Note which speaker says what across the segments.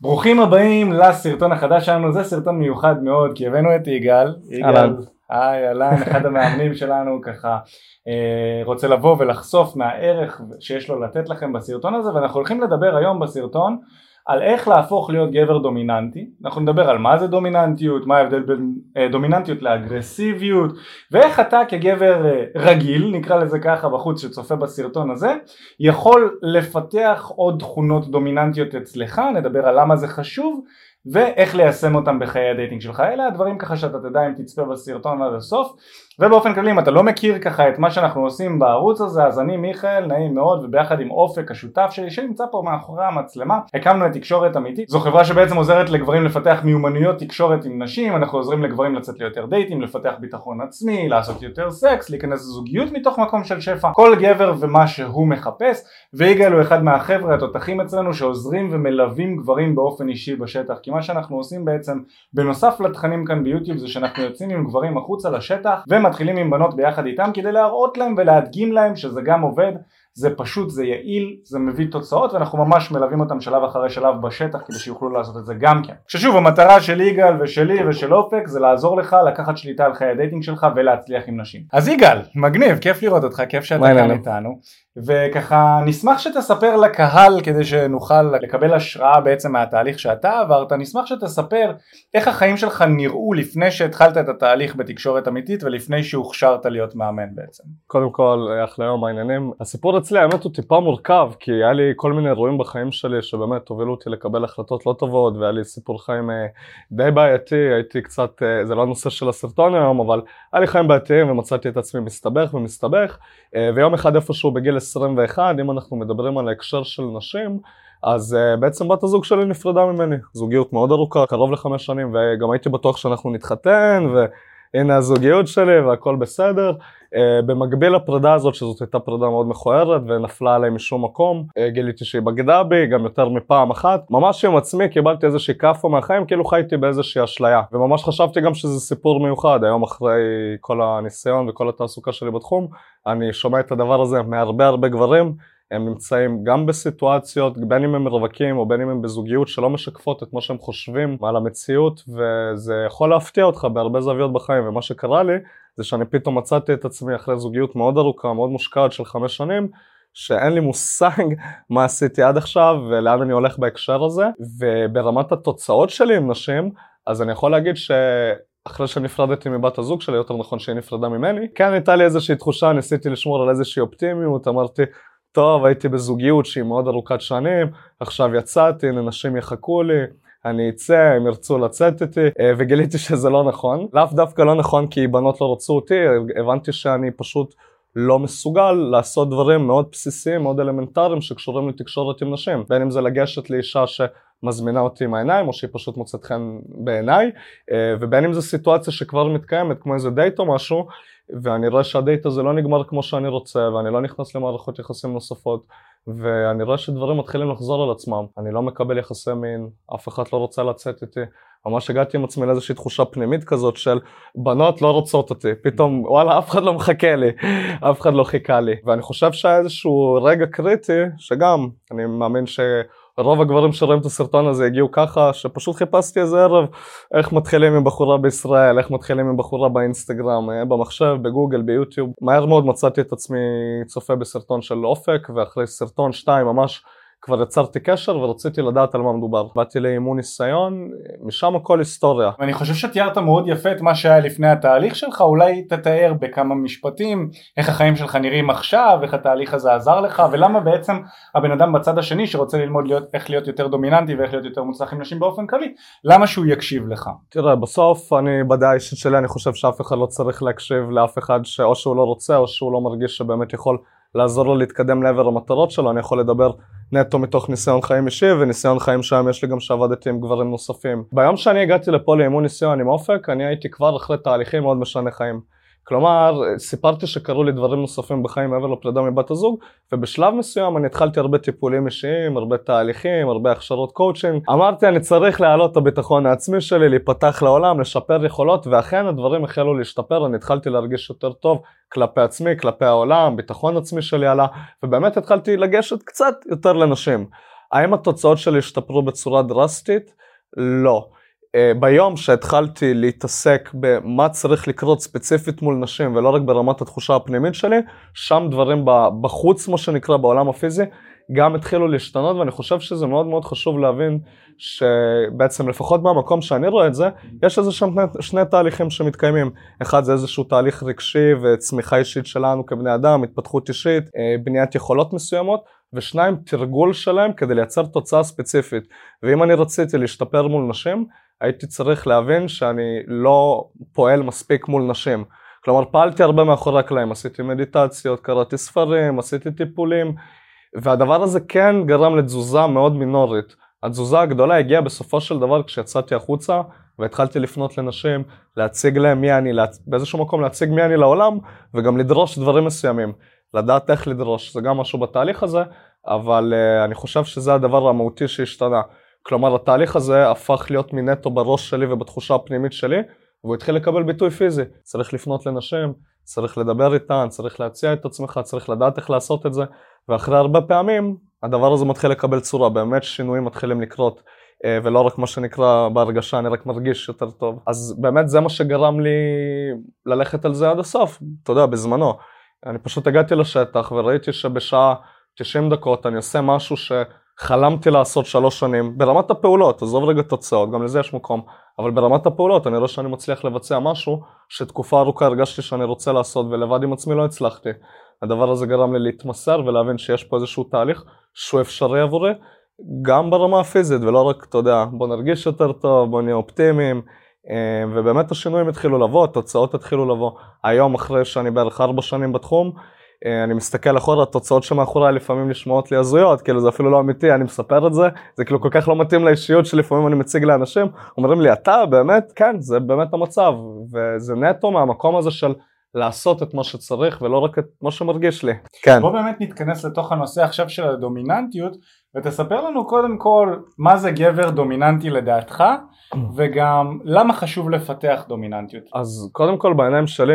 Speaker 1: ברוכים הבאים לסרטון החדש שלנו, זה סרטון מיוחד מאוד כי הבאנו את יגאל, יגאל, היי אהלן, אחד המאמנים שלנו ככה אה, רוצה לבוא ולחשוף מהערך שיש לו לתת לכם בסרטון הזה ואנחנו הולכים לדבר היום בסרטון על איך להפוך להיות גבר דומיננטי, אנחנו נדבר על מה זה דומיננטיות, מה ההבדל בין אה, דומיננטיות לאגרסיביות ואיך אתה כגבר אה, רגיל, נקרא לזה ככה בחוץ שצופה בסרטון הזה, יכול לפתח עוד תכונות דומיננטיות אצלך, נדבר על למה זה חשוב ואיך ליישם אותם בחיי ה dating שלך, אלה הדברים ככה שאתה תדע אם תצפה בסרטון עד הסוף ובאופן כללי אם אתה לא מכיר ככה את מה שאנחנו עושים בערוץ הזה אז אני מיכאל נעים מאוד וביחד עם אופק השותף שלי שנמצא פה מאחורי המצלמה הקמנו את תקשורת אמיתית. זו חברה שבעצם עוזרת לגברים לפתח מיומנויות תקשורת עם נשים. אנחנו עוזרים לגברים לצאת ליותר דייטים לפתח ביטחון עצמי לעשות יותר סקס להיכנס לזוגיות מתוך מקום של שפע. כל גבר ומה שהוא מחפש ויגאל הוא אחד מהחבר'ה התותחים אצלנו שעוזרים ומלווים גברים באופן אישי בשטח. כי מה שאנחנו עושים בעצם בנוסף לתכנים כאן ביוטיוב זה שאנחנו יוצאים עם גברים החוצה לשטח מתחילים עם בנות ביחד איתם כדי להראות להם ולהדגים להם שזה גם עובד זה פשוט, זה יעיל, זה מביא תוצאות ואנחנו ממש מלווים אותם שלב אחרי שלב בשטח כדי שיוכלו לעשות את זה גם כן. ששוב המטרה של יגאל ושלי ושל אופק זה לעזור לך לקחת שליטה על חיי ה dating שלך ולהצליח עם נשים. אז יגאל, מגניב, כיף לראות אותך, כיף שאתה כאן איתנו. וככה נשמח שתספר לקהל כדי שנוכל לקבל השראה בעצם מהתהליך שאתה עברת, נשמח שתספר איך החיים שלך נראו לפני שהתחלת את התהליך בתקשורת אמיתית ולפני שהוכשרת להיות מאמן בעצם.
Speaker 2: קודם כל, אחלה יום העניינים. הסיפור אצלי האמת הוא טיפה מורכב כי היה לי כל מיני אירועים בחיים שלי שבאמת הובילו אותי לקבל החלטות לא טובות והיה לי סיפור חיים אה, די בעייתי, הייתי קצת, אה, זה לא הנושא של הסרטון היום אבל היה לי חיים בעייתיים ומצאתי את עצמי מסתבך ומסתבך אה, ויום אחד איפשהו בגיל 21 אם אנחנו מדברים על ההקשר של נשים אז uh, בעצם בת הזוג שלי נפרדה ממני, זוגיות מאוד ארוכה, קרוב לחמש שנים וגם הייתי בטוח שאנחנו נתחתן והנה הזוגיות שלי והכל בסדר. Uh, במקביל לפרידה הזאת שזאת הייתה פרידה מאוד מכוערת ונפלה עליי משום מקום, uh, גיליתי שהיא בגדה בי גם יותר מפעם אחת, ממש עם עצמי קיבלתי איזושהי כאפה מהחיים כאילו חייתי באיזושהי אשליה. וממש חשבתי גם שזה סיפור מיוחד. היום אחרי כל הניסיון וכל התעסוקה שלי בתחום אני שומע את הדבר הזה מהרבה הרבה גברים הם נמצאים גם בסיטואציות, בין אם הם רווקים או בין אם הם בזוגיות שלא משקפות את מה שהם חושבים על המציאות וזה יכול להפתיע אותך בהרבה זוויות בחיים. ומה שקרה לי זה שאני פתאום מצאתי את עצמי אחרי זוגיות מאוד ארוכה, מאוד מושקעת של חמש שנים שאין לי מושג מה עשיתי עד עכשיו ולאן אני הולך בהקשר הזה. וברמת התוצאות שלי עם נשים אז אני יכול להגיד ש... אחרי שנפרדתי מבת הזוג שלי, יותר נכון שהיא נפרדה ממני, כן הייתה לי איזושהי תחושה, ניסיתי לשמור על איזושהי אופטימיות, אמרתי טוב, הייתי בזוגיות שהיא מאוד ארוכת שנים, עכשיו יצאתי, הנה נשים יחכו לי, אני אצא, הם ירצו לצאת איתי, אה, וגיליתי שזה לא נכון. לאו דווקא לא נכון כי בנות לא רצו אותי, הבנתי שאני פשוט לא מסוגל לעשות דברים מאוד בסיסיים, מאוד אלמנטריים שקשורים לתקשורת עם נשים. בין אם זה לגשת לאישה שמזמינה אותי עם העיניים, או שהיא פשוט מוצאת חן בעיניי, אה, ובין אם זו סיטואציה שכבר מתקיימת, כמו איזה דייט או משהו, ואני רואה שהדייט הזה לא נגמר כמו שאני רוצה ואני לא נכנס למערכות יחסים נוספות ואני רואה שדברים מתחילים לחזור על עצמם אני לא מקבל יחסי מין, אף אחד לא רוצה לצאת איתי. ממש הגעתי עם עצמי לאיזושהי תחושה פנימית כזאת של בנות לא רוצות אותי פתאום וואלה אף אחד לא מחכה לי אף אחד לא חיכה לי. ואני חושב שהיה איזשהו רגע קריטי שגם אני מאמין ש... רוב הגברים שרואים את הסרטון הזה הגיעו ככה שפשוט חיפשתי איזה ערב איך מתחילים עם בחורה בישראל, איך מתחילים עם בחורה באינסטגרם, אה, במחשב, בגוגל, ביוטיוב. מהר מאוד מצאתי את עצמי צופה בסרטון של אופק ואחרי סרטון שתיים ממש כבר יצרתי קשר ורציתי לדעת על מה מדובר. באתי לאימון ניסיון, משם הכל היסטוריה.
Speaker 1: אני חושב שתיארת מאוד יפה את מה שהיה לפני התהליך שלך, אולי תתאר בכמה משפטים איך החיים שלך נראים עכשיו, איך התהליך הזה עזר לך, ולמה בעצם הבן אדם בצד השני שרוצה ללמוד להיות, איך להיות יותר דומיננטי ואיך להיות יותר מוצלח עם נשים באופן כללי, למה שהוא יקשיב לך?
Speaker 2: תראה, בסוף אני בדעה האישית שלי, אני חושב שאף אחד לא צריך להקשיב לאף אחד שאו שהוא לא רוצה או שהוא לא מרגיש שבאמת יכול לעזור לו להתקדם לעבר המטרות שלו, אני יכול לדבר נטו מתוך ניסיון חיים אישי וניסיון חיים שם יש לי גם שעבדתי עם גברים נוספים. ביום שאני הגעתי לפה לאימון ניסיון עם אופק, אני הייתי כבר אחרי תהליכים מאוד משנה חיים. כלומר, סיפרתי שקרו לי דברים נוספים בחיים מעבר לפרידה מבת הזוג, ובשלב מסוים אני התחלתי הרבה טיפולים אישיים, הרבה תהליכים, הרבה הכשרות קואוצ'ינג. אמרתי, אני צריך להעלות את הביטחון העצמי שלי, להיפתח לעולם, לשפר יכולות, ואכן הדברים החלו להשתפר, אני התחלתי להרגיש יותר טוב כלפי עצמי, כלפי העולם, ביטחון עצמי שלי עלה, ובאמת התחלתי לגשת קצת יותר לנשים. האם התוצאות שלי השתפרו בצורה דרסטית? לא. אה, ביום שהתחלתי להתעסק במה צריך לקרות ספציפית מול נשים ולא רק ברמת התחושה הפנימית שלי, שם דברים בחוץ, מה שנקרא, בעולם הפיזי, גם התחילו להשתנות ואני חושב שזה מאוד מאוד חשוב להבין שבעצם לפחות מהמקום שאני רואה את זה, יש איזה שם שני תהליכים שמתקיימים. אחד זה איזשהו תהליך רגשי וצמיחה אישית שלנו כבני אדם, התפתחות אישית, אה, בניית יכולות מסוימות, ושניים תרגול שלהם כדי לייצר תוצאה ספציפית. ואם אני רציתי להשתפר מול נשים, הייתי צריך להבין שאני לא פועל מספיק מול נשים. כלומר פעלתי הרבה מאחורי הקלעים, עשיתי מדיטציות, קראתי ספרים, עשיתי טיפולים, והדבר הזה כן גרם לתזוזה מאוד מינורית. התזוזה הגדולה הגיעה בסופו של דבר כשיצאתי החוצה והתחלתי לפנות לנשים, להציג להם מי אני, באיזשהו מקום להציג מי אני לעולם וגם לדרוש דברים מסוימים. לדעת איך לדרוש, זה גם משהו בתהליך הזה, אבל uh, אני חושב שזה הדבר המהותי שהשתנה. כלומר התהליך הזה הפך להיות מנטו בראש שלי ובתחושה הפנימית שלי, והוא התחיל לקבל ביטוי פיזי. צריך לפנות לנשים, צריך לדבר איתן, צריך להציע את עצמך, צריך לדעת איך לעשות את זה, ואחרי הרבה פעמים הדבר הזה מתחיל לקבל צורה, באמת שינויים מתחילים לקרות, אה, ולא רק מה שנקרא בהרגשה, אני רק מרגיש יותר טוב. אז באמת זה מה שגרם לי ללכת על זה עד הסוף, אתה יודע, בזמנו. אני פשוט הגעתי לשטח וראיתי שבשעה 90 דקות אני עושה משהו שחלמתי לעשות שלוש שנים, ברמת הפעולות, עזוב רגע תוצאות, גם לזה יש מקום, אבל ברמת הפעולות אני רואה שאני מצליח לבצע משהו שתקופה ארוכה הרגשתי שאני רוצה לעשות ולבד עם עצמי לא הצלחתי. הדבר הזה גרם לי להתמסר ולהבין שיש פה איזשהו תהליך שהוא אפשרי עבורי, גם ברמה הפיזית ולא רק, אתה יודע, בוא נרגיש יותר טוב, בוא נהיה אופטימיים, אה, ובאמת השינויים התחילו לבוא, התוצאות התחילו לבוא. היום אחרי שאני בערך ארבע שנים בתחום, אני מסתכל אחורה, התוצאות שמאחוריי לפעמים נשמעות לי הזויות, כאילו זה אפילו לא אמיתי, אני מספר את זה, זה כאילו כל כך לא מתאים לאישיות שלפעמים אני מציג לאנשים, אומרים לי, אתה באמת? כן, זה באמת המצב, וזה נטו מהמקום הזה של לעשות את מה שצריך ולא רק את מה שמרגיש לי.
Speaker 1: כן. בוא באמת נתכנס לתוך הנושא עכשיו של הדומיננטיות ותספר לנו קודם כל מה זה גבר דומיננטי לדעתך וגם למה חשוב לפתח דומיננטיות.
Speaker 2: אז קודם כל בעיניים שלי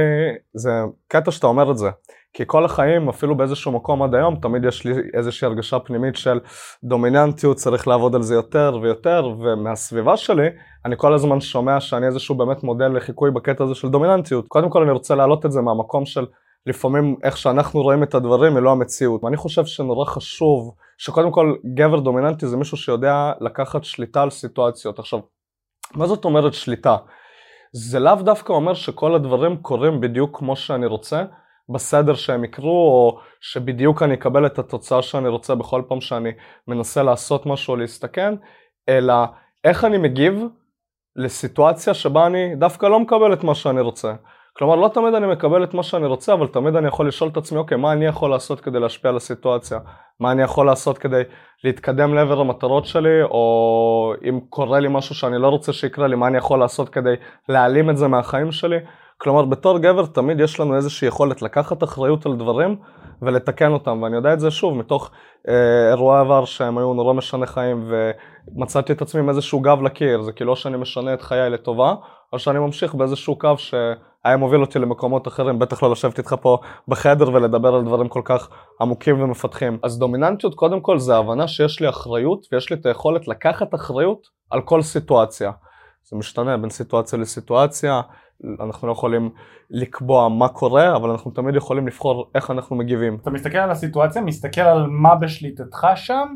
Speaker 2: זה קטע שאתה אומר את זה. כי כל החיים, אפילו באיזשהו מקום עד היום, תמיד יש לי איזושהי הרגשה פנימית של דומיננטיות, צריך לעבוד על זה יותר ויותר, ומהסביבה שלי, אני כל הזמן שומע שאני איזשהו באמת מודל לחיקוי בקטע הזה של דומיננטיות. קודם כל אני רוצה להעלות את זה מהמקום של לפעמים איך שאנחנו רואים את הדברים היא לא המציאות. ואני חושב שנורא חשוב שקודם כל גבר דומיננטי זה מישהו שיודע לקחת שליטה על סיטואציות. עכשיו, מה זאת אומרת שליטה? זה לאו דווקא אומר שכל הדברים קורים בדיוק כמו שאני רוצה, בסדר שהם יקרו, או שבדיוק אני אקבל את התוצאה שאני רוצה בכל פעם שאני מנסה לעשות משהו או להסתכן, אלא איך אני מגיב לסיטואציה שבה אני דווקא לא מקבל את מה שאני רוצה. כלומר, לא תמיד אני מקבל את מה שאני רוצה, אבל תמיד אני יכול לשאול את עצמי, אוקיי, מה אני יכול לעשות כדי להשפיע על הסיטואציה? מה אני יכול לעשות כדי להתקדם לעבר המטרות שלי, או אם קורה לי משהו שאני לא רוצה שיקרה לי, מה אני יכול לעשות כדי להעלים את זה מהחיים שלי? כלומר, בתור גבר תמיד יש לנו איזושהי יכולת לקחת אחריות על דברים ולתקן אותם, ואני יודע את זה שוב מתוך אה, אירועי עבר שהם היו נורא משנה חיים, ומצאתי את עצמי עם איזשהו גב לקיר, זה כאילו שאני משנה את חיי לטובה, או שאני ממשיך באיזשהו קו שהיה מוביל אותי למקומות אחרים, בטח לא לשבת איתך פה בחדר ולדבר על דברים כל כך עמוקים ומפתחים. אז דומיננטיות קודם כל זה הבנה שיש לי אחריות ויש לי את היכולת לקחת אחריות על כל סיטואציה. זה משתנה בין סיטואציה לסיטואציה, אנחנו לא יכולים לקבוע מה קורה, אבל אנחנו תמיד יכולים לבחור איך אנחנו מגיבים.
Speaker 1: אתה מסתכל על הסיטואציה, מסתכל על מה בשליטתך שם,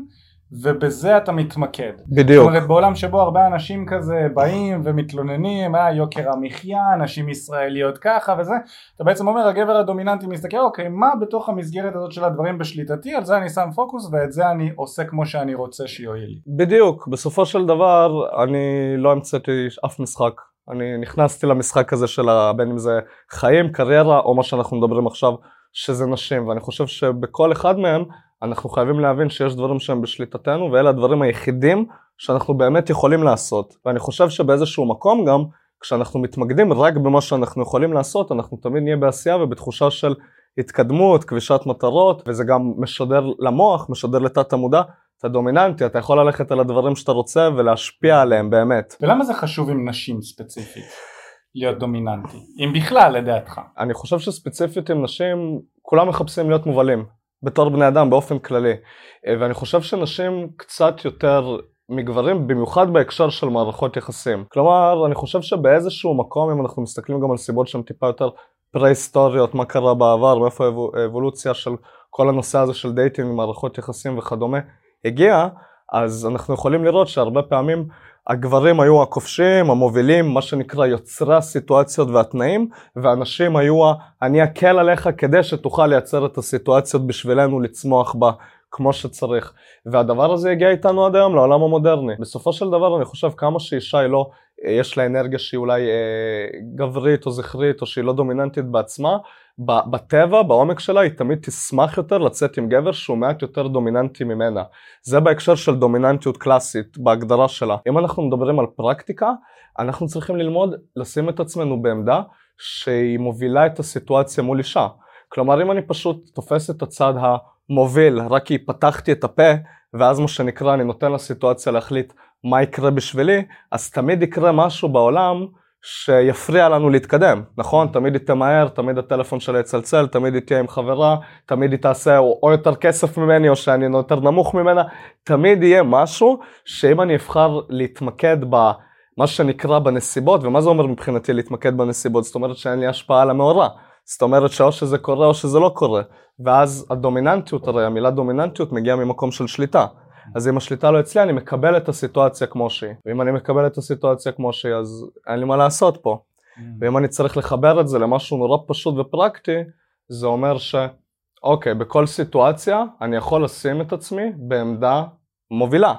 Speaker 1: ובזה אתה מתמקד.
Speaker 2: בדיוק.
Speaker 1: זאת אומרת בעולם שבו הרבה אנשים כזה באים ומתלוננים, אה יוקר המחיה, נשים ישראליות ככה וזה, אתה בעצם אומר הגבר הדומיננטי מסתכל אוקיי מה בתוך המסגרת הזאת של הדברים בשליטתי, על זה אני שם פוקוס ואת זה אני עושה כמו שאני רוצה שיועיל.
Speaker 2: בדיוק, בסופו של דבר אני לא המצאתי אף משחק. אני נכנסתי למשחק הזה של בין אם זה חיים, קריירה או מה שאנחנו מדברים עכשיו שזה נשים. ואני חושב שבכל אחד מהם אנחנו חייבים להבין שיש דברים שהם בשליטתנו ואלה הדברים היחידים שאנחנו באמת יכולים לעשות. ואני חושב שבאיזשהו מקום גם כשאנחנו מתמקדים רק במה שאנחנו יכולים לעשות אנחנו תמיד נהיה בעשייה ובתחושה של התקדמות, כבישת מטרות וזה גם משדר למוח, משדר לתת המודע אתה דומיננטי, אתה יכול ללכת על הדברים שאתה רוצה ולהשפיע עליהם באמת.
Speaker 1: ולמה זה חשוב עם נשים ספציפית? להיות דומיננטי, אם בכלל לדעתך.
Speaker 2: אני חושב שספציפית עם נשים, כולם מחפשים להיות מובלים. בתור בני אדם באופן כללי. אה, ואני חושב שנשים קצת יותר מגברים, במיוחד בהקשר של מערכות יחסים. כלומר, אני חושב שבאיזשהו מקום, אם אנחנו מסתכלים גם על סיבות שהן טיפה יותר פרה-היסטוריות, מה קרה בעבר, מאיפה האבולוציה של כל הנושא הזה של דייטים, מערכות יחסים וכדומה, הגיע, אז אנחנו יכולים לראות שהרבה פעמים הגברים היו הכובשים, המובילים, מה שנקרא יוצרי הסיטואציות והתנאים, והנשים היו אני אקל עליך כדי שתוכל לייצר את הסיטואציות בשבילנו לצמוח בה כמו שצריך. והדבר הזה הגיע איתנו עד היום לעולם המודרני. בסופו של דבר אני חושב כמה שאישה היא לא, יש לה אנרגיה שהיא אולי אה, גברית או זכרית או שהיא לא דומיננטית בעצמה, בטבע, בעומק שלה, היא תמיד תשמח יותר לצאת עם גבר שהוא מעט יותר דומיננטי ממנה. זה בהקשר של דומיננטיות קלאסית, בהגדרה שלה. אם אנחנו מדברים על פרקטיקה, אנחנו צריכים ללמוד לשים את עצמנו בעמדה שהיא מובילה את הסיטואציה מול אישה. כלומר, אם אני פשוט תופס את הצד המוביל, רק כי פתחתי את הפה, ואז מה שנקרא, אני נותן לסיטואציה להחליט מה יקרה בשבילי, אז תמיד יקרה משהו בעולם שיפריע לנו להתקדם, נכון? תמיד היא תמהר, תמיד הטלפון שלה יצלצל, תמיד היא תהיה עם חברה, תמיד היא תעשה או, או יותר כסף ממני או שאני יותר נמוך ממנה, תמיד יהיה משהו שאם אני אבחר להתמקד במה שנקרא בנסיבות, ומה זה אומר מבחינתי להתמקד בנסיבות? זאת אומרת שאין לי השפעה על המאורע. זאת אומרת שאו שזה קורה או שזה לא קורה, ואז הדומיננטיות, הרי המילה דומיננטיות מגיעה ממקום של שליטה. אז אם השליטה לא אצלי אני מקבל את הסיטואציה כמו שהיא, ואם אני מקבל את הסיטואציה כמו שהיא אז אין לי מה לעשות פה. Mm. ואם אני צריך לחבר את זה למשהו נורא פשוט ופרקטי, זה אומר שאוקיי, בכל סיטואציה אני יכול לשים את עצמי בעמדה מובילה.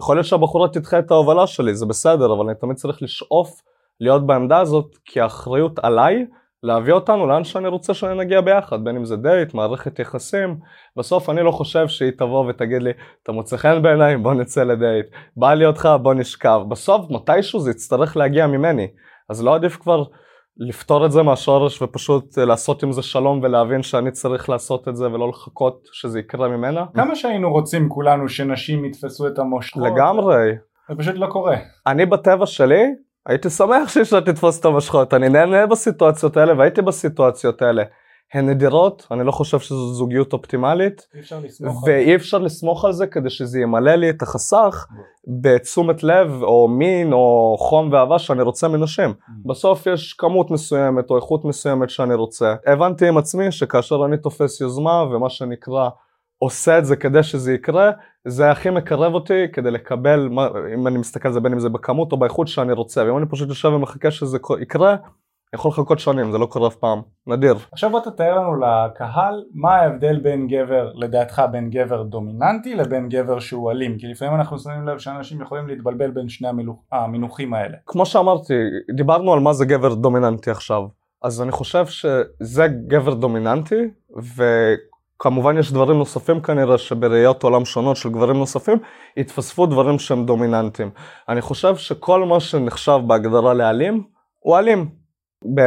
Speaker 2: יכול להיות שהבחורה תדחה את ההובלה שלי, זה בסדר, אבל אני תמיד צריך לשאוף להיות בעמדה הזאת, כי האחריות עליי להביא אותנו לאן שאני רוצה שנגיע ביחד, בין אם זה דייט, מערכת יחסים, בסוף אני לא חושב שהיא תבוא ותגיד לי, אתה מוצא חן בעיניי, בוא נצא לדייט, בא לי אותך, בוא נשכב, בסוף מתישהו זה יצטרך להגיע ממני, אז לא עדיף כבר לפתור את זה מהשורש ופשוט לעשות עם זה שלום ולהבין שאני צריך לעשות את זה ולא לחכות שזה יקרה ממנה.
Speaker 1: כמה שהיינו רוצים כולנו שנשים יתפסו את המושכות.
Speaker 2: לגמרי.
Speaker 1: זה פשוט לא קורה.
Speaker 2: אני בטבע שלי הייתי שמח שאישה תתפוס את המשכות, אני נהנה בסיטואציות האלה והייתי בסיטואציות האלה. הן נדירות, אני לא חושב שזו זוגיות אופטימלית, ואי אפשר לסמוך על זה כדי שזה ימלא לי את החסך בתשומת לב או מין או חום ואהבה שאני רוצה מנשים. Mm. בסוף יש כמות מסוימת או איכות מסוימת שאני רוצה. הבנתי עם עצמי שכאשר אני תופס יוזמה ומה שנקרא עושה את זה כדי שזה יקרה, זה הכי מקרב אותי כדי לקבל, מה, אם אני מסתכל על זה בין אם זה בכמות או באיכות שאני רוצה, ואם אני פשוט יושב ומחכה שזה יקרה, אני יכול לחכות שנים, זה לא קורה אף פעם, נדיר.
Speaker 1: עכשיו בוא תתאר לנו לקהל מה ההבדל בין גבר, לדעתך בין גבר דומיננטי לבין גבר שהוא אלים, כי לפעמים אנחנו שמים לב שאנשים יכולים להתבלבל בין שני המינוחים האלה.
Speaker 2: כמו שאמרתי, דיברנו על מה זה גבר דומיננטי עכשיו, אז אני חושב שזה גבר דומיננטי, ו... כמובן יש דברים נוספים כנראה שבראיות עולם שונות של גברים נוספים התווספו דברים שהם דומיננטיים. אני חושב שכל מה שנחשב בהגדרה לאלים הוא אלים.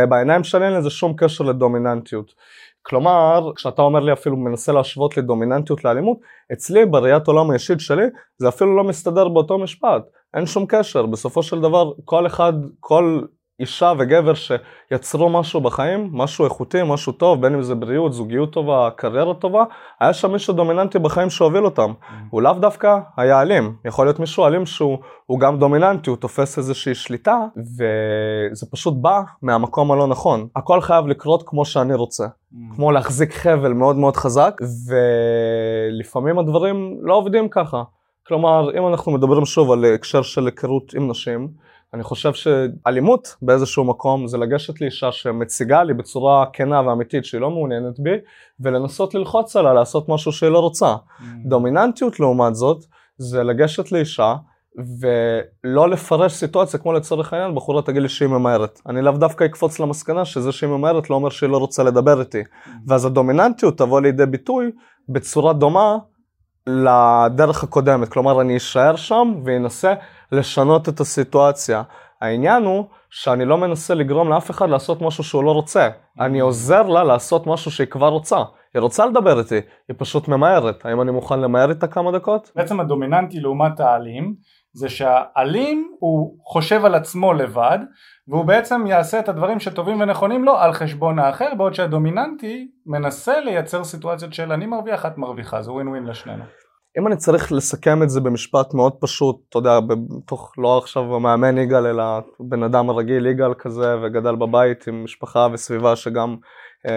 Speaker 2: בעיניים שלי אין לזה שום קשר לדומיננטיות. כלומר, כשאתה אומר לי אפילו מנסה להשוות לדומיננטיות לאלימות, אצלי בראיית עולם האישית שלי זה אפילו לא מסתדר באותו משפט. אין שום קשר, בסופו של דבר כל אחד, כל אישה וגבר שיצרו משהו בחיים, משהו איכותי, משהו טוב, בין אם זה בריאות, זוגיות טובה, קריירה טובה, היה שם מישהו דומיננטי בחיים שהוביל אותם. Mm. הוא לאו דווקא היה אלים, יכול להיות מישהו אלים שהוא גם דומיננטי, הוא תופס איזושהי שליטה, וזה פשוט בא מהמקום הלא נכון. הכל חייב לקרות כמו שאני רוצה. Mm. כמו להחזיק חבל מאוד מאוד חזק, ולפעמים הדברים לא עובדים ככה. כלומר, אם אנחנו מדברים שוב על הקשר של היכרות עם נשים, אני חושב שאלימות באיזשהו מקום זה לגשת לאישה שמציגה לי בצורה כנה ואמיתית שהיא לא מעוניינת בי ולנסות ללחוץ עליה לעשות משהו שהיא לא רוצה. Mm. דומיננטיות לעומת זאת זה לגשת לאישה ולא לפרש סיטואציה כמו לצורך העניין בחורה תגיד לי שהיא ממהרת. אני לאו דווקא אקפוץ למסקנה שזה שהיא ממהרת לא אומר שהיא לא רוצה לדבר איתי. Mm. ואז הדומיננטיות תבוא לידי ביטוי בצורה דומה לדרך הקודמת. כלומר אני אשאר שם ואנסה לשנות את הסיטואציה. העניין הוא שאני לא מנסה לגרום לאף אחד לעשות משהו שהוא לא רוצה. אני עוזר לה לעשות משהו שהיא כבר רוצה. היא רוצה לדבר איתי, היא פשוט ממהרת. האם אני מוכן למהר איתה כמה דקות?
Speaker 1: בעצם הדומיננטי לעומת האלים זה שהאלים הוא חושב על עצמו לבד והוא בעצם יעשה את הדברים שטובים ונכונים לו על חשבון האחר בעוד שהדומיננטי מנסה לייצר סיטואציות של אני מרוויח את מרוויחה זה ווין ווין לשנינו.
Speaker 2: אם אני צריך לסכם את זה במשפט מאוד פשוט, אתה יודע, בתוך לא עכשיו המאמן יגאל אלא בן אדם רגיל יגאל כזה וגדל בבית עם משפחה וסביבה שגם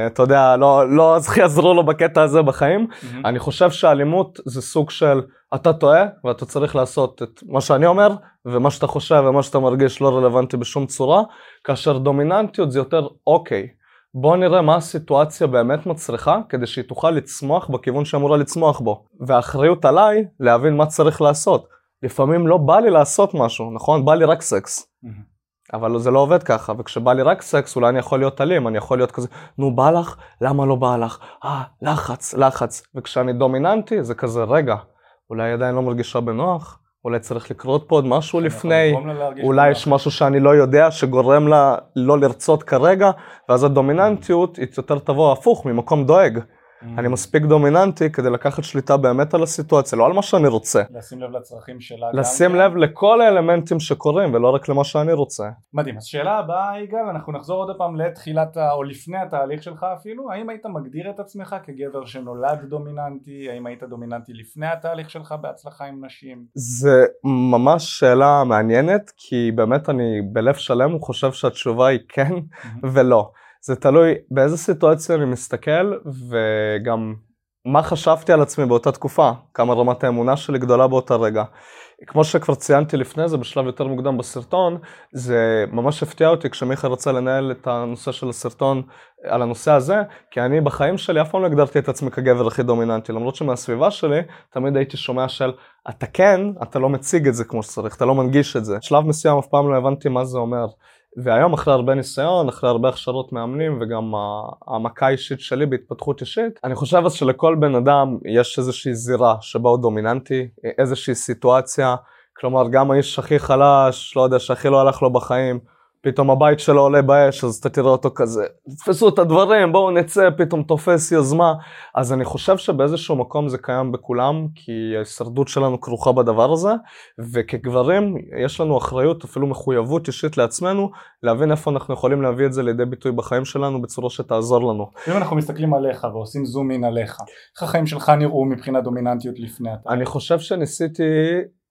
Speaker 2: אתה יודע, לא, לא יעזרו לו בקטע הזה בחיים. Mm-hmm. אני חושב שאלימות זה סוג של אתה טועה ואתה צריך לעשות את מה שאני אומר ומה שאתה חושב ומה שאתה מרגיש לא רלוונטי בשום צורה, כאשר דומיננטיות זה יותר אוקיי. בוא נראה מה הסיטואציה באמת מצריכה כדי שהיא תוכל לצמוח בכיוון שאמורה לצמוח בו. והאחריות עליי להבין מה צריך לעשות. לפעמים לא בא לי לעשות משהו, נכון? בא לי רק סקס. Mm-hmm. אבל זה לא עובד ככה, וכשבא לי רק סקס אולי אני יכול להיות אלים, אני יכול להיות כזה, נו בא לך? למה לא בא לך? אה, לחץ, לחץ. וכשאני דומיננטי זה כזה, רגע, אולי עדיין לא מרגישה בנוח? אולי צריך לקרות פה עוד משהו לפני, אולי יש משהו שאני לא יודע שגורם לה לא לרצות כרגע, ואז הדומיננטיות היא יותר תבוא הפוך, ממקום דואג. אני. מספיק דומיננטי כדי לקחת שליטה באמת על הסיטואציה, לא על מה שאני רוצה.
Speaker 1: לשים לב לצרכים שלה.
Speaker 2: לשים לב לכל האלמנטים שקורים ולא רק למה שאני רוצה.
Speaker 1: מדהים, אז שאלה הבאה יגאל, אנחנו נחזור עוד פעם לתחילת או לפני התהליך שלך אפילו, האם היית מגדיר את עצמך כגבר שנולד דומיננטי, האם היית דומיננטי לפני התהליך שלך בהצלחה עם נשים?
Speaker 2: זה ממש שאלה מעניינת, כי באמת אני בלב שלם חושב שהתשובה היא כן ולא. זה תלוי באיזה סיטואציה אני מסתכל וגם מה חשבתי על עצמי באותה תקופה, כמה רמת האמונה שלי גדולה באותה רגע. כמו שכבר ציינתי לפני זה בשלב יותר מוקדם בסרטון, זה ממש הפתיע אותי כשמיכה רצה לנהל את הנושא של הסרטון על הנושא הזה, כי אני בחיים שלי אף פעם לא הגדרתי את עצמי כגבר הכי דומיננטי, למרות שמהסביבה שלי תמיד הייתי שומע של אתה כן, אתה לא מציג את זה כמו שצריך, אתה לא מנגיש את זה. בשלב מסוים אף פעם לא הבנתי מה זה אומר. והיום אחרי הרבה ניסיון, אחרי הרבה הכשרות מאמנים וגם המכה האישית שלי בהתפתחות אישית, אני חושב אז שלכל בן אדם יש איזושהי זירה שבה הוא דומיננטי, איזושהי סיטואציה, כלומר גם האיש הכי חלש, לא יודע, שהכי לא הלך לו בחיים, פתאום הבית שלו עולה באש, אז אתה תראה אותו כזה, תפסו את הדברים, בואו נצא, פתאום תופס יוזמה. אז אני חושב שבאיזשהו מקום זה קיים בכולם, כי ההישרדות שלנו כרוכה בדבר הזה, וכגברים יש לנו אחריות, אפילו מחויבות אישית לעצמנו, להבין איפה אנחנו יכולים להביא את זה לידי ביטוי בחיים שלנו בצורה שתעזור לנו.
Speaker 1: אם אנחנו מסתכלים עליך ועושים זום אין עליך, איך החיים שלך נראו מבחינת דומיננטיות לפני אתה?
Speaker 2: אני חושב שניסיתי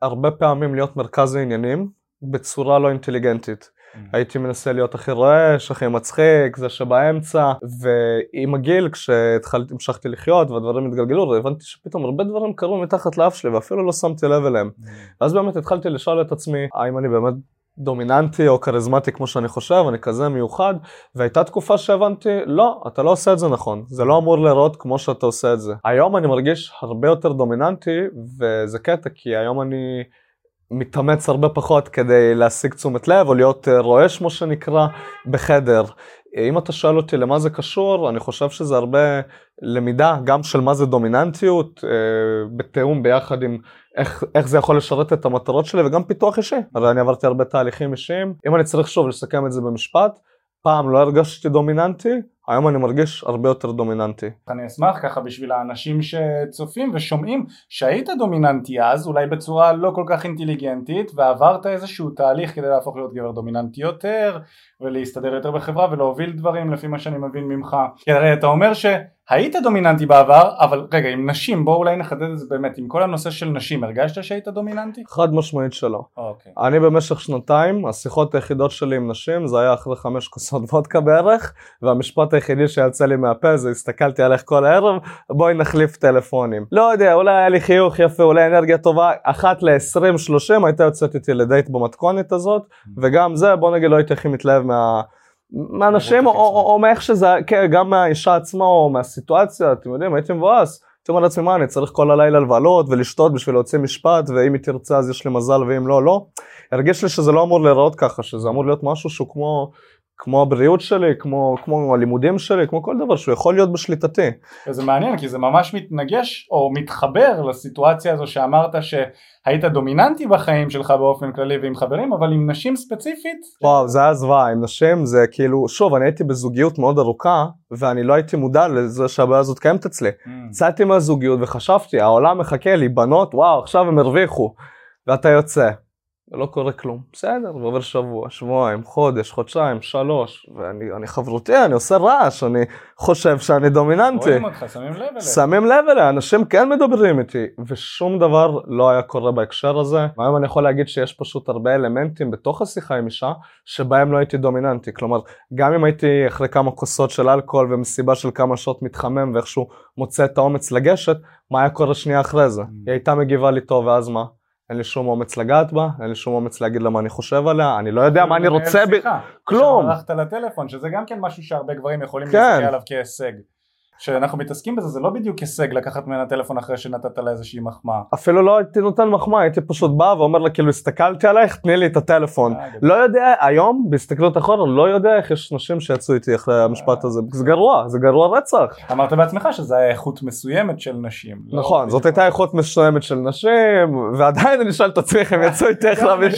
Speaker 2: הרבה פעמים להיות מרכז העניינים בצורה לא אינטליגנטית. Mm. הייתי מנסה להיות הכי רועש, הכי מצחיק, זה שבאמצע, ועם הגיל כשהתחלתי, המשכתי לחיות והדברים התגלגלו, הבנתי שפתאום הרבה דברים קרו מתחת לאף שלי ואפילו לא שמתי לב אליהם. Mm. ואז באמת התחלתי לשאול את עצמי, האם אני באמת דומיננטי או כריזמטי כמו שאני חושב, אני כזה מיוחד, והייתה תקופה שהבנתי, לא, אתה לא עושה את זה נכון, זה לא אמור להיראות כמו שאתה עושה את זה. היום אני מרגיש הרבה יותר דומיננטי, וזה קטע, כי היום אני... מתאמץ הרבה פחות כדי להשיג תשומת לב או להיות אה, רועש כמו שנקרא בחדר. אם אתה שואל אותי למה זה קשור, אני חושב שזה הרבה למידה גם של מה זה דומיננטיות, אה, בתיאום ביחד עם איך, איך זה יכול לשרת את המטרות שלי וגם פיתוח אישי. הרי אני עברתי הרבה תהליכים אישיים. אם אני צריך שוב לסכם את זה במשפט, פעם לא הרגשתי דומיננטי, היום אני מרגיש הרבה יותר דומיננטי.
Speaker 1: אני אשמח ככה בשביל האנשים שצופים ושומעים שהיית דומיננטי אז, אולי בצורה לא כל כך אינטליגנטית, ועברת איזשהו תהליך כדי להפוך להיות גבר דומיננטי יותר, ולהסתדר יותר בחברה ולהוביל דברים לפי מה שאני מבין ממך. כי הרי אתה אומר ש... היית דומיננטי בעבר, אבל רגע, עם נשים, בואו אולי נחדד את זה באמת, עם כל הנושא של נשים, הרגשת שהיית דומיננטי?
Speaker 2: חד משמעית שלא. אוקיי. אני במשך שנתיים, השיחות היחידות שלי עם נשים, זה היה אחרי חמש כוסות וודקה בערך, והמשפט היחידי שיצא לי מהפה זה הסתכלתי עליך כל הערב, בואי נחליף טלפונים. לא יודע, אולי היה לי חיוך יפה, אולי אנרגיה טובה, אחת ל-20-30 הייתה יוצאת איתי לדייט במתכונת הזאת, mm. וגם זה, בוא נגיד, לא הייתי הכי מתלהב מה... מהאנשים או, או, או מאיך שזה, כן, גם מהאישה עצמה או מהסיטואציה, אתם יודעים, הייתי מבואס. הייתי אומר לעצמי, מה, אני צריך כל הלילה לבלות ולשתות בשביל להוציא משפט, ואם היא תרצה אז יש לי מזל ואם לא, לא. הרגיש לי שזה לא אמור להיראות ככה, שזה אמור להיות משהו שהוא כמו כמו הבריאות שלי, כמו, כמו הלימודים שלי, כמו כל דבר שהוא יכול להיות בשליטתי.
Speaker 1: זה מעניין כי זה ממש מתנגש או מתחבר לסיטואציה הזו שאמרת שהיית דומיננטי בחיים שלך באופן כללי ועם חברים, אבל עם נשים ספציפית?
Speaker 2: וואו, זה היה זוועה, עם נשים זה כאילו, שוב, אני הייתי בזוגיות מאוד ארוכה ואני לא הייתי מודע לזה שהבעיה הזאת קיימת אצלי. Mm. יצאתי mm. מהזוגיות וחשבתי, העולם מחכה לי, בנות, וואו, עכשיו הם הרוויחו. ואתה יוצא, ולא קורה כלום. בסדר, ועובר שבוע, שבועיים, חודש, חודשיים, שלוש, ואני חברותי, אני עושה רעש, אני חושב שאני דומיננטי.
Speaker 1: רואים אותך, שמים לב אליהם.
Speaker 2: שמים לב אליהם, אנשים כן מדברים איתי, ושום דבר לא היה קורה בהקשר הזה. היום אני יכול להגיד שיש פשוט הרבה אלמנטים בתוך השיחה עם אישה, שבהם לא הייתי דומיננטי. כלומר, גם אם הייתי אחרי כמה כוסות של אלכוהול ומסיבה של כמה שעות מתחמם ואיכשהו מוצא את האומץ לגשת, מה היה קורה שנייה אחרי זה? Mm. היא הייתה מגיבה לי טוב, ואז מה? אין לי שום אומץ לגעת בה, אין לי שום אומץ להגיד לה מה אני חושב עליה, אני לא יודע מה אני רוצה, ב... כלום.
Speaker 1: שהלכת לטלפון, שזה גם כן משהו שהרבה גברים יכולים כן. להסתכל עליו כהישג. כשאנחנו מתעסקים בזה זה לא בדיוק הישג לקחת ממנה טלפון אחרי שנתת לה איזושהי מחמאה.
Speaker 2: אפילו לא הייתי נותן מחמאה הייתי פשוט בא ואומר לה כאילו הסתכלתי עלייך תני לי את הטלפון. אה, לא יודע היום בהסתכלות אחורה לא יודע איך יש נשים שיצאו איתי אחרי המשפט הזה זה גרוע זה גרוע רצח.
Speaker 1: אמרת בעצמך שזה היה איכות מסוימת של נשים.
Speaker 2: לא נכון זאת הייתה איכות מסוימת של נשים ועדיין אני שואל את עצמי איך הם יצאו איתי איך להבין.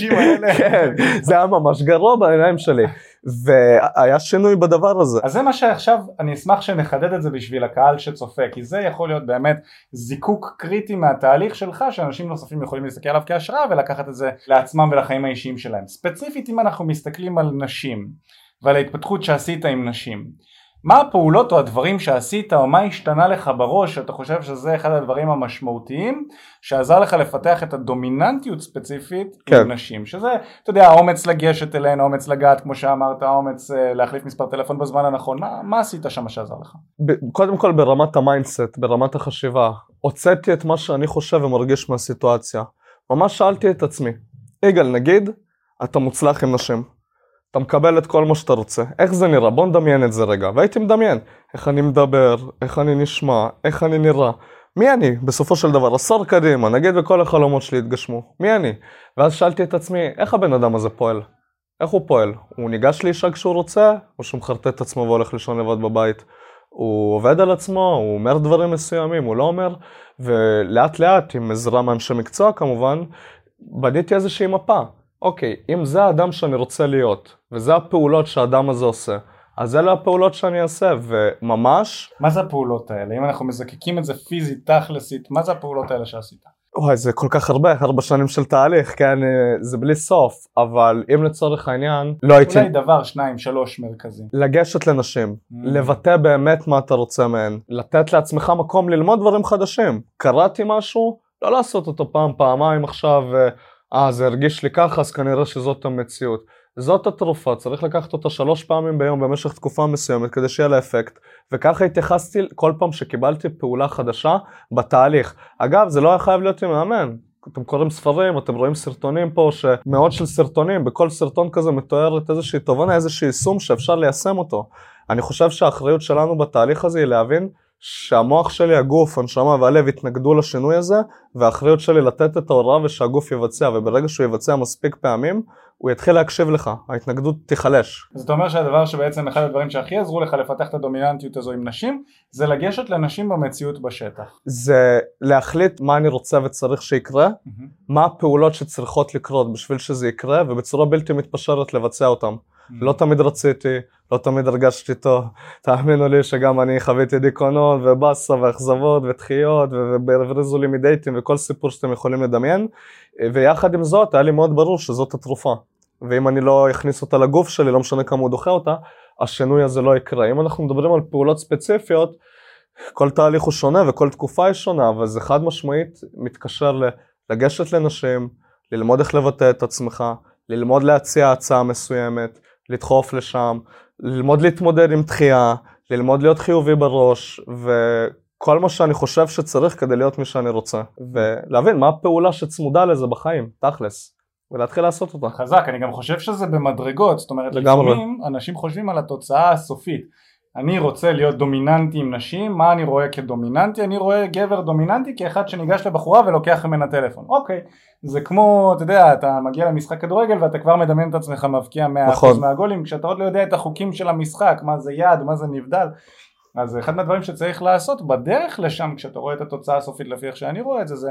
Speaker 2: כן, זה היה ממש גרוע בעיניים שלי. והיה שינוי בדבר הזה.
Speaker 1: אז זה מה שעכשיו אני אשמח שנחדד את זה בשביל הקהל שצופה כי זה יכול להיות באמת זיקוק קריטי מהתהליך שלך שאנשים נוספים יכולים להסתכל עליו כהשראה ולקחת את זה לעצמם ולחיים האישיים שלהם. ספציפית אם אנחנו מסתכלים על נשים ועל ההתפתחות שעשית עם נשים מה הפעולות או הדברים שעשית או מה השתנה לך בראש שאתה חושב שזה אחד הדברים המשמעותיים שעזר לך לפתח את הדומיננטיות ספציפית כן. עם נשים שזה אתה יודע האומץ לגשת אליהן האומץ לגעת כמו שאמרת האומץ אה, להחליף מספר טלפון בזמן הנכון מה, מה עשית שם שעזר לך?
Speaker 2: קודם כל ברמת ה mindset ברמת החשיבה הוצאתי את מה שאני חושב ומרגיש מהסיטואציה ממש שאלתי את עצמי יגאל נגיד אתה מוצלח עם נשים אתה מקבל את כל מה שאתה רוצה. איך זה נראה? בוא נדמיין את זה רגע. והייתי מדמיין איך אני מדבר, איך אני נשמע, איך אני נראה. מי אני? בסופו של דבר, עשור קדימה, נגיד וכל החלומות שלי יתגשמו. מי אני? ואז שאלתי את עצמי, איך הבן אדם הזה פועל? איך הוא פועל? הוא ניגש לאישה כשהוא רוצה, או שהוא מחרטט את עצמו והולך לישון לבד בבית? הוא עובד על עצמו, הוא אומר דברים מסוימים, הוא לא אומר, ולאט לאט, עם עזרה מאנשי מקצוע כמובן, בניתי איזושהי מפה. אוקיי, אם זה האדם שאני רוצה להיות, וזה הפעולות שהאדם הזה עושה, אז אלה הפעולות שאני אעשה, וממש...
Speaker 1: מה זה הפעולות האלה? אם אנחנו מזקקים את זה פיזית, תכלסית, מה זה הפעולות האלה שעשית?
Speaker 2: וואי, זה כל כך הרבה, ארבע שנים של תהליך, כן, זה בלי סוף, אבל אם לצורך העניין, לא הייתי...
Speaker 1: אולי דבר, שניים, שלוש מרכזים.
Speaker 2: לגשת לנשים, mm. לבטא באמת מה אתה רוצה מהן, לתת לעצמך מקום ללמוד דברים חדשים. קראתי משהו, לא לעשות אותו פעם, פעמיים עכשיו. אה זה הרגיש לי ככה אז כנראה שזאת המציאות. זאת התרופה, צריך לקחת אותה שלוש פעמים ביום במשך תקופה מסוימת כדי שיהיה לה אפקט וככה התייחסתי כל פעם שקיבלתי פעולה חדשה בתהליך. אגב זה לא היה חייב להיות עם מאמן, אתם קוראים ספרים, אתם רואים סרטונים פה, שמאות של סרטונים, בכל סרטון כזה מתוארת איזושהי תובנה, איזשהו יישום שאפשר ליישם אותו. אני חושב שהאחריות שלנו בתהליך הזה היא להבין שהמוח שלי, הגוף, הנשמה והלב יתנגדו לשינוי הזה, והאחריות שלי לתת את ההוראה ושהגוף יבצע, וברגע שהוא יבצע מספיק פעמים, הוא יתחיל להקשיב לך, ההתנגדות תיחלש.
Speaker 1: זאת אומרת שהדבר שבעצם אחד הדברים שהכי עזרו לך לפתח את הדומיננטיות הזו עם נשים, זה לגשת לנשים במציאות בשטח.
Speaker 2: זה להחליט מה אני רוצה וצריך שיקרה, mm-hmm. מה הפעולות שצריכות לקרות בשביל שזה יקרה, ובצורה בלתי מתפשרת לבצע אותן. לא תמיד רציתי, לא תמיד הרגשתי טוב. תאמינו לי שגם אני חוויתי דיכאונות ובאסה ואכזבות ודחיות והבריזו לי מדייטים וכל סיפור שאתם יכולים לדמיין. ויחד עם זאת היה לי מאוד ברור שזאת התרופה. ואם אני לא אכניס אותה לגוף שלי, לא משנה כמה הוא דוחה אותה, השינוי הזה לא יקרה. אם אנחנו מדברים על פעולות ספציפיות, כל תהליך הוא שונה וכל תקופה היא שונה, אבל זה חד משמעית מתקשר לגשת לנשים, ללמוד איך לבטא את עצמך, ללמוד להציע הצעה מסוימת, לדחוף לשם, ללמוד להתמודד עם דחייה, ללמוד להיות חיובי בראש, וכל מה שאני חושב שצריך כדי להיות מי שאני רוצה, ולהבין מה הפעולה שצמודה לזה בחיים, תכלס. ולהתחיל לעשות אותה.
Speaker 1: חזק, אני גם חושב שזה במדרגות, זאת אומרת לגמרי. לפעמים אנשים חושבים על התוצאה הסופית. אני רוצה להיות דומיננטי עם נשים, מה אני רואה כדומיננטי? אני רואה גבר דומיננטי כאחד שניגש לבחורה ולוקח ממנה טלפון. אוקיי, זה כמו, אתה יודע, אתה מגיע למשחק כדורגל ואתה כבר מדמיין את עצמך מבקיע 100% נכון. מהגולים, כשאתה עוד לא יודע את החוקים של המשחק, מה זה יד, מה זה נבדל. אז אחד מהדברים שצריך לעשות בדרך לשם כשאתה רואה את התוצאה הסופית לפי איך שאני רואה את זה זה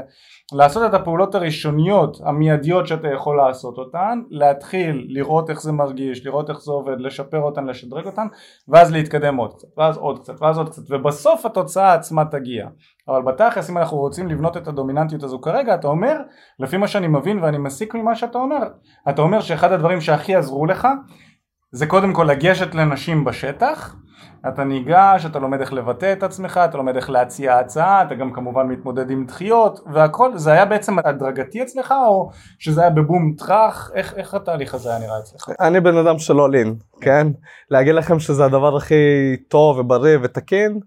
Speaker 1: לעשות את הפעולות הראשוניות המיידיות שאתה יכול לעשות אותן להתחיל לראות איך זה מרגיש לראות איך זה עובד לשפר אותן לשדרג אותן ואז להתקדם עוד קצת ואז עוד קצת ואז עוד קצת ובסוף התוצאה עצמה תגיע. אבל בתכלס אם אנחנו רוצים לבנות את הדומיננטיות הזו כרגע אתה אומר לפי מה שאני מבין ואני מסיק ממה שאתה אומר אתה אומר שאחד הדברים שהכי עזרו לך זה קודם כל לגשת לנשים בשטח אתה ניגש, אתה לומד איך לבטא את עצמך, אתה לומד איך להציע הצעה, אתה גם כמובן מתמודד עם דחיות והכל, זה היה בעצם הדרגתי אצלך או שזה היה בבום טראח, איך, איך התהליך הזה היה נראה אצלך?
Speaker 2: אני בן אדם שלא לין, כן? להגיד לכם שזה הדבר הכי טוב ובריא ותקין,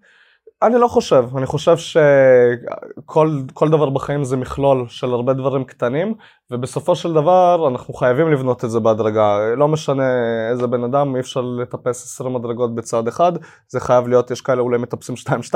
Speaker 2: אני לא חושב, אני חושב שכל דבר בחיים זה מכלול של הרבה דברים קטנים ובסופו של דבר אנחנו חייבים לבנות את זה בהדרגה, לא משנה איזה בן אדם, אי אפשר לטפס 20 מדרגות בצעד אחד, זה חייב להיות, יש כאלה אולי מטפסים 2-2,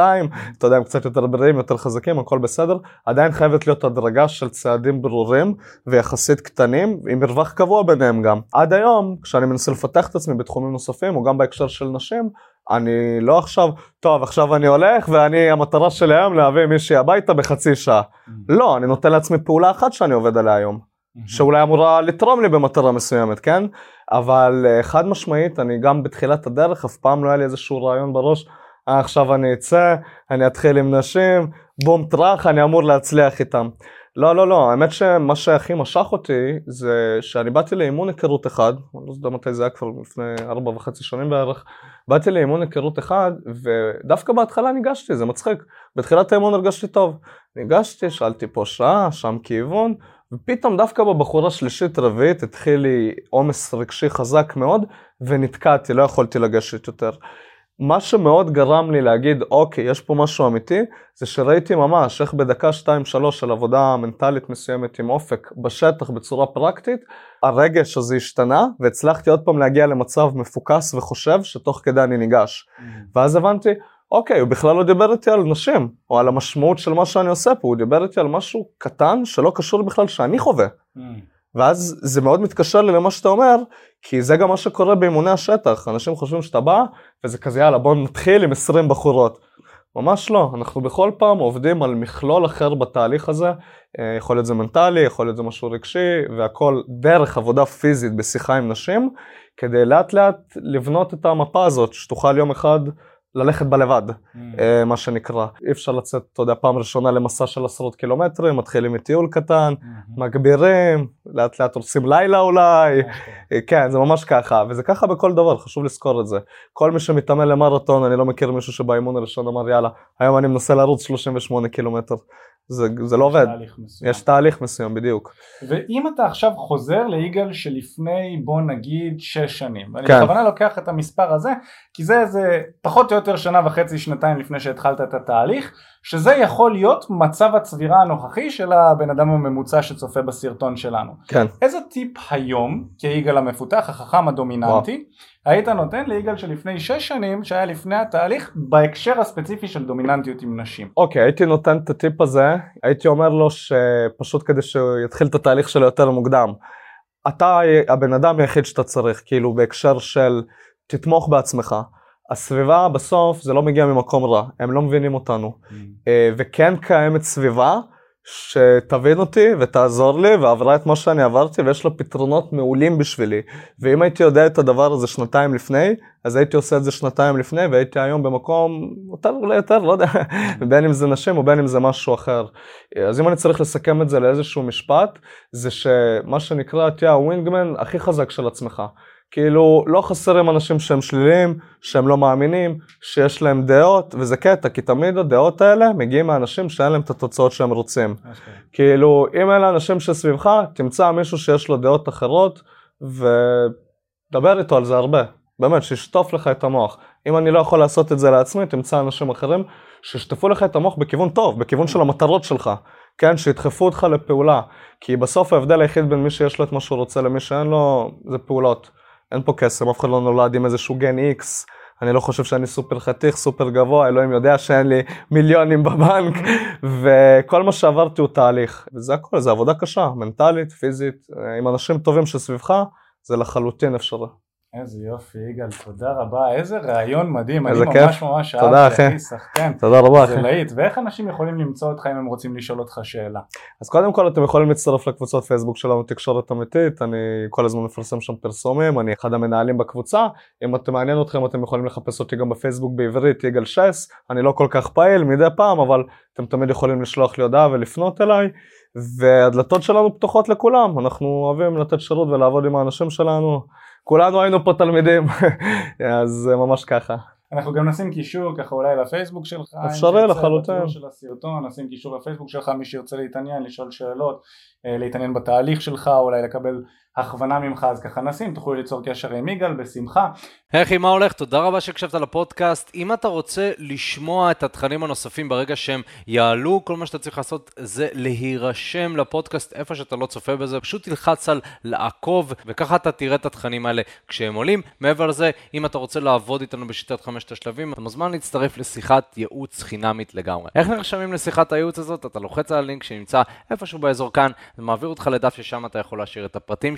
Speaker 2: אתה יודע, הם קצת יותר בריאים, יותר חזקים, הכל בסדר, עדיין חייבת להיות הדרגה של צעדים ברורים ויחסית קטנים, עם מרווח קבוע ביניהם גם. עד היום, כשאני מנסה לפתח את עצמי בתחומים נוספים, או גם בהקשר של נשים, אני לא עכשיו, טוב עכשיו אני הולך ואני המטרה שלי היום להביא מישהי הביתה בחצי שעה. Mm-hmm. לא, אני נותן לעצמי פעולה אחת שאני עובד עליה היום, mm-hmm. שאולי אמורה לתרום לי במטרה מסוימת, כן? אבל uh, חד משמעית, אני גם בתחילת הדרך, אף פעם לא היה לי איזשהו רעיון בראש, אה, עכשיו אני אצא, אני אתחיל עם נשים, בום טראח, אני אמור להצליח איתם. לא, לא, לא, האמת שמה שהכי משך אותי זה שאני באתי לאימון היכרות אחד, אני לא יודע מתי זה היה כבר לפני ארבע וחצי שנים בערך, באתי לאימון היכרות אחד ודווקא בהתחלה ניגשתי, זה מצחיק, בתחילת האימון הרגשתי טוב, ניגשתי, שאלתי פה שעה, שם כיוון, ופתאום דווקא בבחורה שלישית רביעית התחיל לי עומס רגשי חזק מאוד ונתקעתי, לא יכולתי לגשת יותר. מה שמאוד גרם לי להגיד אוקיי יש פה משהו אמיתי זה שראיתי ממש איך בדקה 2-3 של עבודה מנטלית מסוימת עם אופק בשטח בצורה פרקטית הרגש הזה השתנה והצלחתי עוד פעם להגיע למצב מפוקס וחושב שתוך כדי אני ניגש mm-hmm. ואז הבנתי אוקיי הוא בכלל לא דיבר איתי על נשים או על המשמעות של מה שאני עושה פה הוא דיבר איתי על משהו קטן שלא קשור בכלל שאני חווה. Mm-hmm. ואז זה מאוד מתקשר לי למה שאתה אומר, כי זה גם מה שקורה באימוני השטח, אנשים חושבים שאתה בא, וזה כזה יאללה בוא נתחיל עם 20 בחורות. ממש לא, אנחנו בכל פעם עובדים על מכלול אחר בתהליך הזה, אה, יכול להיות זה מנטלי, יכול להיות זה משהו רגשי, והכל דרך עבודה פיזית בשיחה עם נשים, כדי לאט לאט לבנות את המפה הזאת, שתוכל יום אחד ללכת בה לבד, mm. אה, מה שנקרא. אי אפשר לצאת, אתה יודע, פעם ראשונה למסע של עשרות קילומטרים, מתחילים מטיול קטן, mm-hmm. מגבירים, לאט לאט עושים לילה אולי, אוקיי. כן, זה ממש ככה, וזה ככה בכל דבר, חשוב לזכור את זה. כל מי שמתאמן למרתון, אני לא מכיר מישהו שבאימון הראשון אמר יאללה, היום אני מנסה לרוץ 38 קילומטר. זה, זה לא עובד, תהליך יש תהליך מסוים בדיוק.
Speaker 1: ואם אתה עכשיו חוזר ליגאל שלפני בוא נגיד 6 שנים, ואני כן. בכוונה לוקח את המספר הזה, כי זה איזה פחות או יותר שנה וחצי שנתיים לפני שהתחלת את התהליך, שזה יכול להיות מצב הצבירה הנוכחי של הבן אדם הממוצע שצופה בסרטון שלנו.
Speaker 2: כן.
Speaker 1: איזה טיפ היום כיגאל המפותח, החכם הדומיננטי, וואו. היית נותן ליגאל שלפני 6 שנים שהיה לפני התהליך בהקשר הספציפי של דומיננטיות עם נשים?
Speaker 2: אוקיי, הייתי נותן את הטיפ הזה, הייתי אומר לו שפשוט כדי שהוא יתחיל את התהליך שלו יותר מוקדם. אתה הבן אדם היחיד שאתה צריך, כאילו בהקשר של תתמוך בעצמך. הסביבה בסוף זה לא מגיע ממקום רע, הם לא מבינים אותנו. Mm. אה, וכן קיימת סביבה שתבין אותי ותעזור לי ועברה את מה שאני עברתי ויש לה פתרונות מעולים בשבילי. ואם הייתי יודע את הדבר הזה שנתיים לפני, אז הייתי עושה את זה שנתיים לפני והייתי היום במקום יותר אולי יותר, לא יודע, בין אם זה נשים או בין אם זה משהו אחר. אז אם אני צריך לסכם את זה לאיזשהו משפט, זה שמה שנקרא תהיה הווינגמן הכי חזק של עצמך. כאילו לא חסרים אנשים שהם שליליים, שהם לא מאמינים, שיש להם דעות, וזה קטע, כי תמיד הדעות האלה מגיעים מאנשים שאין להם את התוצאות שהם רוצים. Okay. אוקיי. כאילו, אם אלה אנשים שסביבך, תמצא מישהו שיש לו דעות אחרות, ודבר איתו על זה הרבה. באמת, שישטוף לך את המוח. אם אני לא יכול לעשות את זה לעצמי, תמצא אנשים אחרים שישטפו לך את המוח בכיוון טוב, בכיוון של המטרות שלך. כן, שידחפו אותך לפעולה. כי בסוף ההבדל היחיד בין מי שיש לו את מה שהוא רוצה למי שאין לו, זה פעולות. אין פה קסם, אף אחד לא נולד עם איזשהו גן איקס. אני לא חושב שאני סופר חתיך, סופר גבוה, אלוהים יודע שאין לי מיליונים בבנק, וכל מה שעברתי הוא תהליך. וזה הכל, זה עבודה קשה, מנטלית, פיזית, עם אנשים טובים שסביבך, זה לחלוטין אפשרי.
Speaker 1: איזה יופי, יגאל, תודה רבה, איזה רעיון מדהים,
Speaker 2: איזה
Speaker 1: אני
Speaker 2: כיף.
Speaker 1: ממש ממש
Speaker 2: תודה,
Speaker 1: אהבתי,
Speaker 2: אחי.
Speaker 1: אחי, סחטיין,
Speaker 2: תודה רבה,
Speaker 1: זה
Speaker 2: אחי.
Speaker 1: להיט, ואיך אנשים יכולים למצוא אותך אם הם רוצים לשאול אותך שאלה?
Speaker 2: אז קודם כל אתם יכולים להצטרף לקבוצות פייסבוק שלנו תקשורת אמיתית, אני כל הזמן מפרסם שם פרסומים, אני אחד המנהלים בקבוצה, אם אתם מעניין אתכם אתם יכולים לחפש אותי גם בפייסבוק בעברית יגאל שס, אני לא כל כך פעיל מדי פעם אבל אתם תמיד יכולים לשלוח לי הודעה ולפנות אליי, והדלתות שלנו פתוחות לכולם, אנחנו אוהבים לתת שירות ולעבוד עם האנשים שלנו, כולנו היינו פה תלמידים, אז זה ממש ככה.
Speaker 1: אנחנו גם נשים קישור ככה אולי לפייסבוק שלך,
Speaker 2: אפשרי לחלוטין.
Speaker 1: של הסרטון, נשים קישור לפייסבוק שלך, מי שירצה להתעניין, לשאול שאלות, אה, להתעניין בתהליך שלך, אולי לקבל הכוונה ממך, אז ככה נשים, תוכלו ליצור קשר עם יגאל בשמחה.
Speaker 3: אחי, מה הולך? תודה רבה שהקשבת לפודקאסט. אם אתה רוצה לשמוע את התכנים הנוספים ברגע שהם יעלו, כל מה שאתה צריך לעשות זה להירשם לפודקאסט איפה שאתה לא צופה בזה, פשוט תלחץ על לעקוב, וככה אתה תראה את התכנים האלה כשהם עולים. מעבר לזה, אם אתה רוצה לעבוד איתנו בשיטת חמשת השלבים, אתה מוזמן להצטרף לשיחת ייעוץ חינמית לגמרי. איך נרשמים לשיחת הייעוץ הזאת? אתה לוחץ על הלינק שנמצא איפשהו באזור כאן, זה מעביר אותך לדף ששם אתה יכול להשאיר את הפרטים